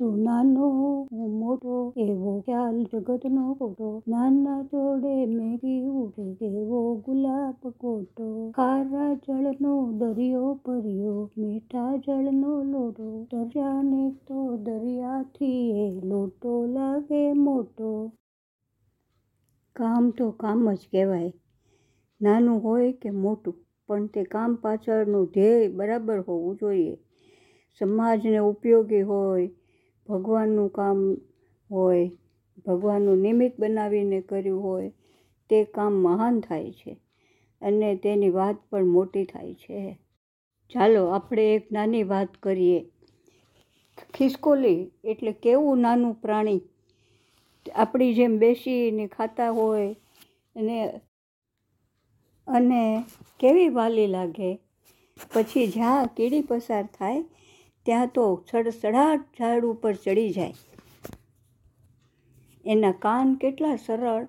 તું નાનો હું મોટો એવો ખ્યાલ, જગતનો ખોટો નાના જોડે મેઘી ઉઠે કેવો ગુલાબ કોટો. ખારા જળનો દરિયો ભર્યો, મીઠા જળનો લોટો. દરિયાને તો દરિયાથી એ લોટો લાગે મોટો. કામ તો કામ જ કહેવાય. નાનું હોય કે મોટું, પણ તે કામ પાછળનું ધ્યેય બરાબર હોવું જોઈએ. સમાજને ઉપયોગી હોય ભગવાનનું કામ હોય, ભગવાનનું નિમિત્ત બનાવીને કર્યું હોય, તે કામ મહાન થાય છે અને તેની વાત પણ મોટી થાય છે. ચાલો આપણે એક નાની વાત કરીએ. ખિસકોલી એટલે કેવું નાનું પ્રાણી? આપણી જેમ બેસીને ખાતા હોય અને અને કેવી વાલી લાગે? પછી જ્યાં કીડી પસાર થાય ત્યાં તો સડસડાટ ઝાડ ઉપર ચડી જાય. એના કાન કેટલા સરળ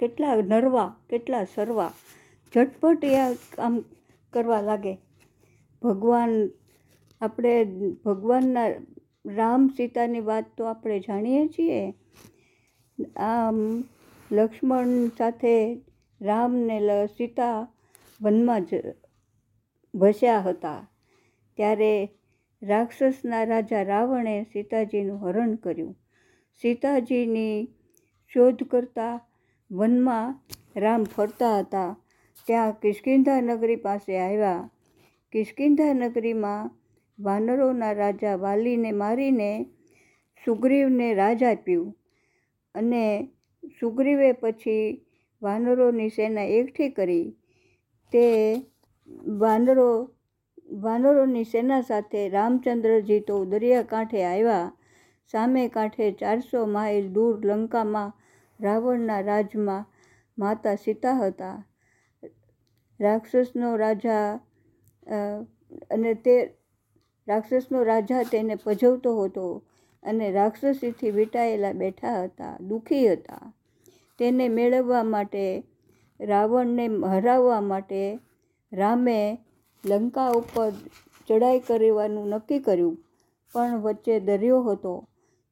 કેટલા નરવા, કેટલા સરવા. ઝટપટ એ કામ કરવા લાગે. ભગવાન, આપણે ભગવાનના રામ સીતાની વાત તો આપણે જાણીએ છીએ. આમ લક્ષ્મણ સાથે રામ ને સીતા વનમાં જ વસ્યા હતા. ત્યારે રાક્ષસના રાજા રાવણે સીતાજીનું હરણ કર્યું. સીતાજીની શોધ કરતા વનમાં રામ ફરતા હતા. ત્યાં કિષ્કિંધા નગરી પાસે આવ્યા. કિષ્કિંધા નગરીમાં વાનરોના રાજા વાલીને મારીને સુગ્રીવને રાજ આપ્યું અને સુગ્રીવે પછી વાનરોની સેના એકઠી કરી. તે વાનરો વાનરોની સેના સાથે રામચંદ્રજી તો દરિયા કાંઠે આવ્યા. સામે કાંઠે ચારસો માઇલ દૂર લંકામાં, રાવણના રાજમાં માતા સીતા હતા. રાક્ષસનો રાજા અને તે રાક્ષસનો રાજા તેને પજવતો હતો અને રાક્ષસીથી વીંટાયેલા બેઠા હતા, દુઃખી હતા. તેને મેળવવા માટે, રાવણને હરાવવા માટે રામે લંકા ઉપર ચડાઈ કરવાનું નક્કી કર્યું, પણ વચ્ચે દરિયો હતો.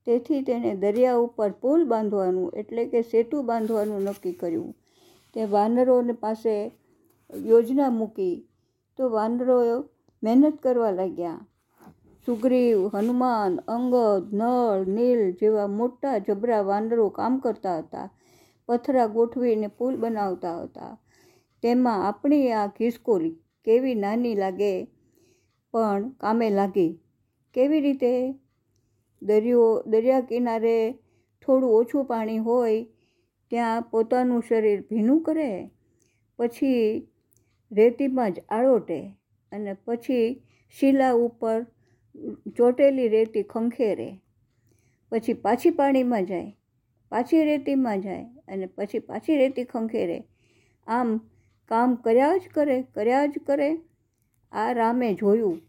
તેથી તેણે દરિયા ઉપર પુલ બાંધવાનું, એટલે કે સેતુ બાંધવાનું નક્કી કર્યું. તે વાનરોને પાસે યોજના મૂકી તો વાનરો મહેનત કરવા લાગ્યા. સુગ્રીવ, હનુમાન, અંગદ, નળ, નીલ જેવા મોટા જબરા વાનરો કામ કરતા હતા, પથરા ગોઠવીને પુલ બનાવતા હતા. તેમાં આપણી આ ખિસકોલી કેવી નાની લાગે પણ કામે લાગી. કેવી રીતે? દરિયો, દરિયા કિનારે થોડું ઓછું પાણી હોય ત્યાં પોતાનું શરીર ભીનું કરે? પછી રેતીમાં જ આળોટે અને પછી શીલા ઉપર ચોટેલી રેતી ખંખેરે. પછી પાછી પાણીમાં જાય, પાછી રેતીમાં જાય અને પછી પાછી રેતી ખંખેરે. આમ કામ કર્યા જ કરે, કર્યા જ કરે. આ રામે જોયું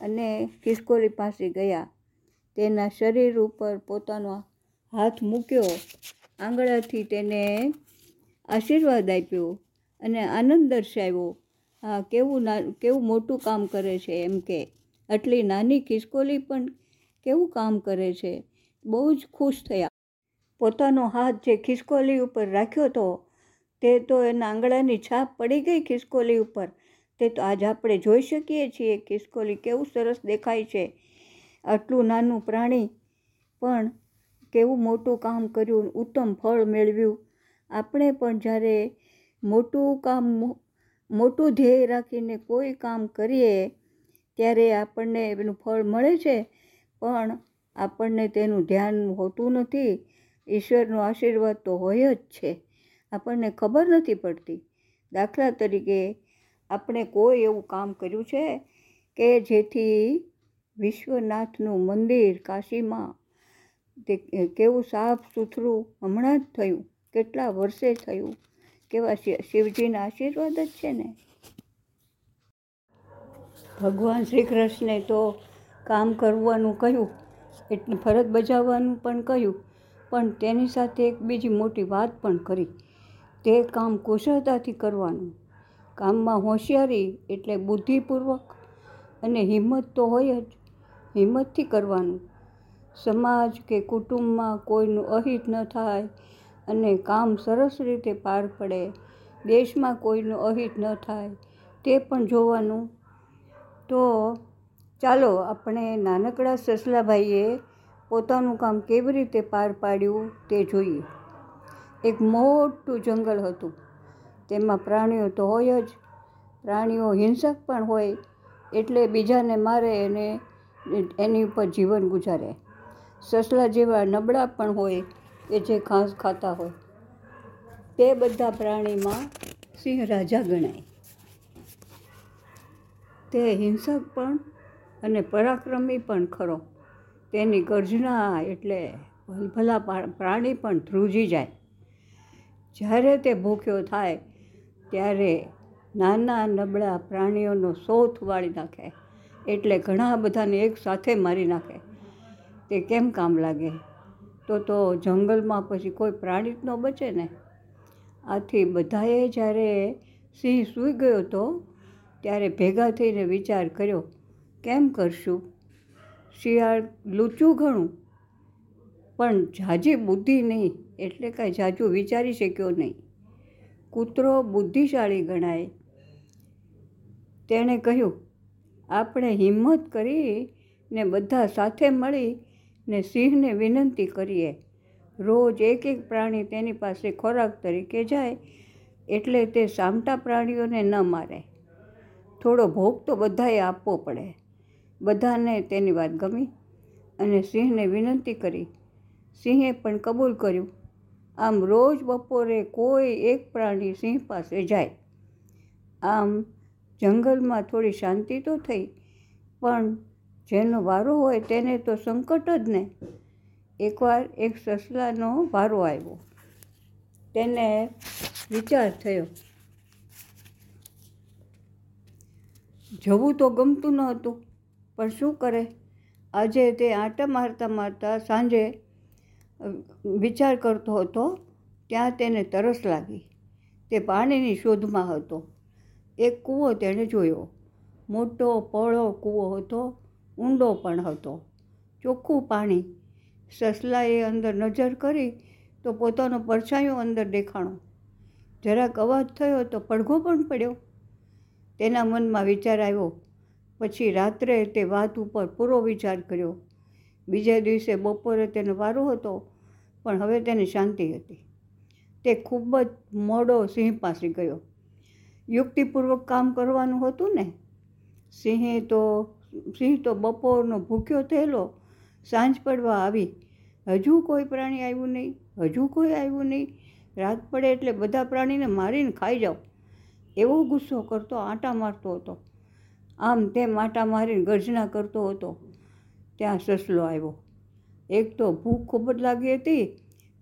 અને ખિસકોલી પાસે ગયા. તેના શરીર ઉપર પોતાનો હાથ મૂક્યો. આંગળાથી તેને આશીર્વાદ આપ્યો અને આનંદ દર્શાવ્યો. હા, કેવું ના, કેવું મોટું કામ કરે છે એમ કે. આટલી નાની ખિસકોલી પણ કેવું કામ કરે છે? બહુ જ ખુશ થયા. પોતાનો હાથ જે ખિસકોલી ઉપર રાખ્યો હતો તે તો એના આંગળાની છાપ પડી ગઈ ખિસકોલી ઉપર. તે તો આજ આપણે જોઈ શકીએ છીએ ખિસકોલી કેવું સરસ દેખાય છે. આટલું નાનું પ્રાણી પણ કેવું મોટું કામ કર્યું, ઉત્તમ ફળ મેળવ્યું. આપણે પણ જ્યારે મોટું કામ, મોટું ધ્યેય રાખીને કોઈ કામ કરીએ ત્યારે આપણને એનું ફળ મળે છે, પણ આપણને તેનું ધ્યાન હોતું નથી. ઈશ્વરનો આશીર્વાદ તો હોય જ છે. આપણને ખબર નથી પડતી. દાખલા તરીકે આપણે કોઈ એવું કામ કર્યું છે કે જેથી વિશ્વનાથનું મંદિર કાશીમાં તે કેવું સાફ સુથરું હમણાં જ થયું. કેટલા વર્ષે થયું? કેવા શિવજીના આશીર્વાદ જ છે ને? ભગવાન શ્રી કૃષ્ણે તો કામ કરવાનું કહ્યું, એટલે ફરજ બજાવવાનું પણ કહ્યું, પણ તેની સાથે એક બીજી મોટી વાત પણ કરી. તે કામ કુશળતાથી કરવાનું. કામમાં હોશિયારી એટલે બુદ્ધિપૂર્વક અને હિંમત તો હોય જ, હિંમતથી કરવાનું. સમાજ કે કુટુંબમાં કોઈનું અહિત ન થાય અને કામ સરસ રીતે પાર પડે, દેશમાં કોઈનું અહિત ન થાય, તે પણ જોવાનું. તો ચાલો આપણે નાનકડા સસલાભાઈએ પોતાનું કામ કેવી રીતે પાર પાડ્યું તે જોઈએ. એક મોટું જંગલ હતું. તેમાં પ્રાણીઓ તો હોય જ. પ્રાણીઓ હિંસક પણ હોય એટલે બીજાને મારે અને એની ઉપર જીવન ગુજારે. સસલા જેવા નબળા પણ હોય કે જે ઘાસ ખાતા હોય. તે બધા પ્રાણીમાં સિંહ રાજા ગણાય. તે હિંસક પણ અને પરાક્રમી પણ ખરો. તેની ગર્જના એટલે ભલા પ્રાણી પણ ધ્રુજી જાય. જ્યારે તે ભૂખ્યો થાય, ત્યારે નાના નબળા પ્રાણીઓનો સોથ વાળી નાખે, એટલે ઘણા બધાને એકસાથે મારી નાખે. તે કેમ કામ લાગે? તો તો જંગલમાં પછી કોઈ પ્રાણી જ ન બચે ને. આથી બધાએ જ્યારે સિંહ સૂઈ ગયો હતો ત્યારે ભેગા થઈને વિચાર કર્યો, કેમ કરશું? શિયાળ લૂચું ઘણું, પણ ઝાઝી બુદ્ધિ નહીં. એટલે કાંઈ જાજુ વિચારી શક્યો નહીં. કૂતરો બુદ્ધિશાળી ગણાય. તેણે કહ્યું, આપણે હિંમત કરી ને બધા સાથે મળી ને સિંહને વિનંતી કરીએ. રોજ એક એક પ્રાણી તેની પાસે ખોરાક તરીકે જાય એટલે તે સામટા પ્રાણીઓને ન મારે. થોડો ભોગ તો બધાએ આપવો પડે. બધાને તેની વાત ગમી અને સિંહને વિનંતી કરી. સિંહે પણ કબૂલ કર્યું આમ રોજ બપોરે કોઈ એક પ્રાણી સિંહ પાસે જાય. આમ જંગલમાં થોડી શાંતિ તો થઈ, પણ જેનો વારો હોય તેને તો સંકટ જ ને. એકવાર એક સસલાનો વારો આવ્યો. તેને વિચાર થયો, જવું તો ગમતું ન હતું પણ શું કરે? આજે તે આંટા મારતા મારતા સાંજે વિચાર કરતો હતો, ત્યાં તેને તરસ લાગી. તે પાણીની શોધમાં હતો. એક કૂવો તેણે જોયો. મોટો પહોળો કૂવો હતો, ઊંડો પણ હતો. ચોખ્ખું પાણી. સસલાએ અંદર નજર કરી તો પોતાનો પરછાયો અંદર દેખાણો. જરાક અવાજ થયો તો પડઘો પણ પડ્યો. તેના મનમાં વિચાર આવ્યો. પછી રાત્રે તે વાત ઉપર પૂરો વિચાર કર્યો. બીજા દિવસે બપોરે તેનો વારો હતો, પણ હવે તેને શાંતિ હતી. તે ખૂબ જ મોડો સિંહ પાસે ગયો. યુક્તિપૂર્વક કામ કરવાનું હતું ને? સિંહે તો, સિંહ તો બપોરનો ભૂખ્યો થયેલો, સાંજ પડવા આવી. હજુ કોઈ પ્રાણી આવ્યું નહીં, હજુ કોઈ આવ્યું નહીં. રાત પડે એટલે બધા પ્રાણીને મારીને ખાઈ જાઓ. એવો ગુસ્સો કરતો આંટા મારતો હતો. આમ તેમ આંટા મારીને ગર્જના કરતો હતો. ત્યાં સસલો આવ્યો. એક તો ભૂખ ખૂબ જ લાગી હતી,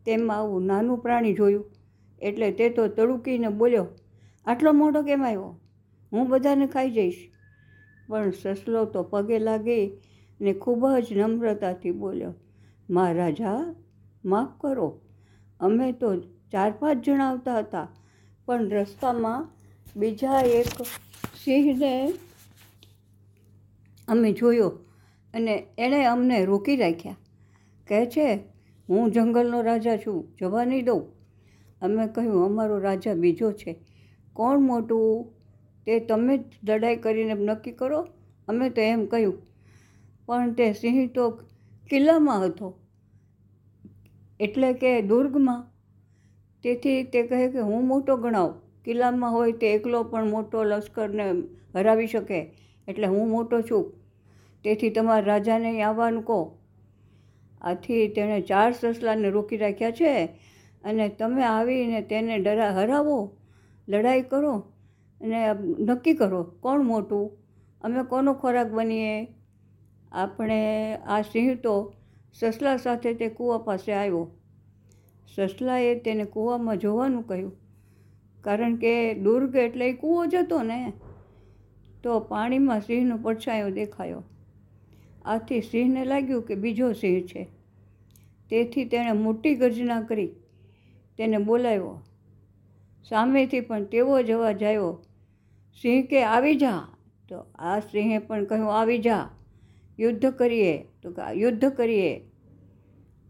તેમાં આવું નાનું પ્રાણી જોયું. એટલે તે તો તડુકીને બોલ્યો, આટલો મોટો કેમ આવ્યો? હું બધાને ખાઈ જઈશ. પણ સસલો તો પગે લાગે ને ખૂબ જ નમ્રતાથી બોલ્યો, મહારાજા, માફ કરો. અમે તો ચાર પાંચ જણા આવતા હતા, પણ રસ્તામાં બીજા એક સિંહને અમે જોયો. અને એણે અમને રોકી રાખ્યા. કહે છે, હું જંગલનો રાજા છું, જવા નહીં દઉં. અમે કહ્યું, અમારો રાજા બીજો છે. કોણ મોટું? તે તમે જ લડાઈ કરીને નક્કી કરો. અમે તો એમ કહ્યું, પણ તે સિંહ તો કિલ્લામાં હતો, એટલે કે દુર્ગમાં. તેથી તે કહે કે, હું મોટો ગણાવ. કિલ્લામાં હોય તે એકલો પણ મોટો લશ્કરને હરાવી શકે, એટલે હું મોટો છું. તેથી તમારા રાજાને આવવાનું કહો. આથી તેણે ચાર સસલાને રોકી રાખ્યા છે અને તમે આવીને તેને ડરા હરાવો, લડાઈ કરો અને નક્કી કરો કોણ મોટું, અમે કોનો ખોરાક બનીએ? આપણે આ સિંહ તો સસલા સાથે તે કૂવા પાસે આવ્યો. સસલાએ તેને કૂવામાં જોવાનું કહ્યું, કારણ કે દુર્ગ એટલે કૂવો જ હતો ને. તો પાણીમાં સિંહનો પડછાયો દેખાયો. આથી સિંહને લાગ્યું કે બીજો સિંહ છે. તેથી તેણે મોટી ગર્જના કરી. તેને બોલાવ્યો. સામેથી પણ તેવો જ અવાજ સિંહ કે આવી જા. તો આ સિંહે પણ કહ્યું, આવી જા. યુદ્ધ કરીએ. તો યુદ્ધ કરીએ.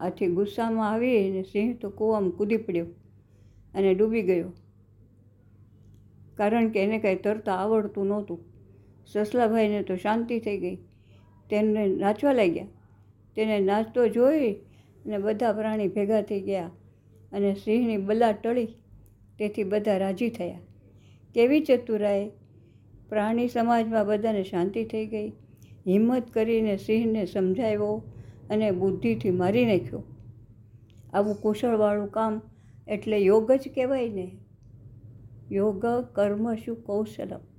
આથી ગુસ્સામાં આવીને સિંહ તો કૂવામાં કૂદી પડ્યો અને ડૂબી ગયો. કારણ કે એને કાંઈ તરતા આવડતું નહોતું. સસલાભાઈને તો શાંતિ થઈ ગઈ. તેને નાચવા લાગ્યા. તેને નાચતો જોઈ અને બધા પ્રાણી ભેગા થઈ ગયા અને સિંહની બલા ટળી. તેથી બધા રાજી થયા. કેવી ચતુરાએ પ્રાણી સમાજમાં બધાને શાંતિ થઈ ગઈ. હિંમત કરીને સિંહને સમજાવ્યો અને બુદ્ધિથી મારી નાખ્યો. આવું કુશળવાળું કામ એટલે યોગ જ કહેવાય ને. યોગ, કર્મ, શું કૌશલમ?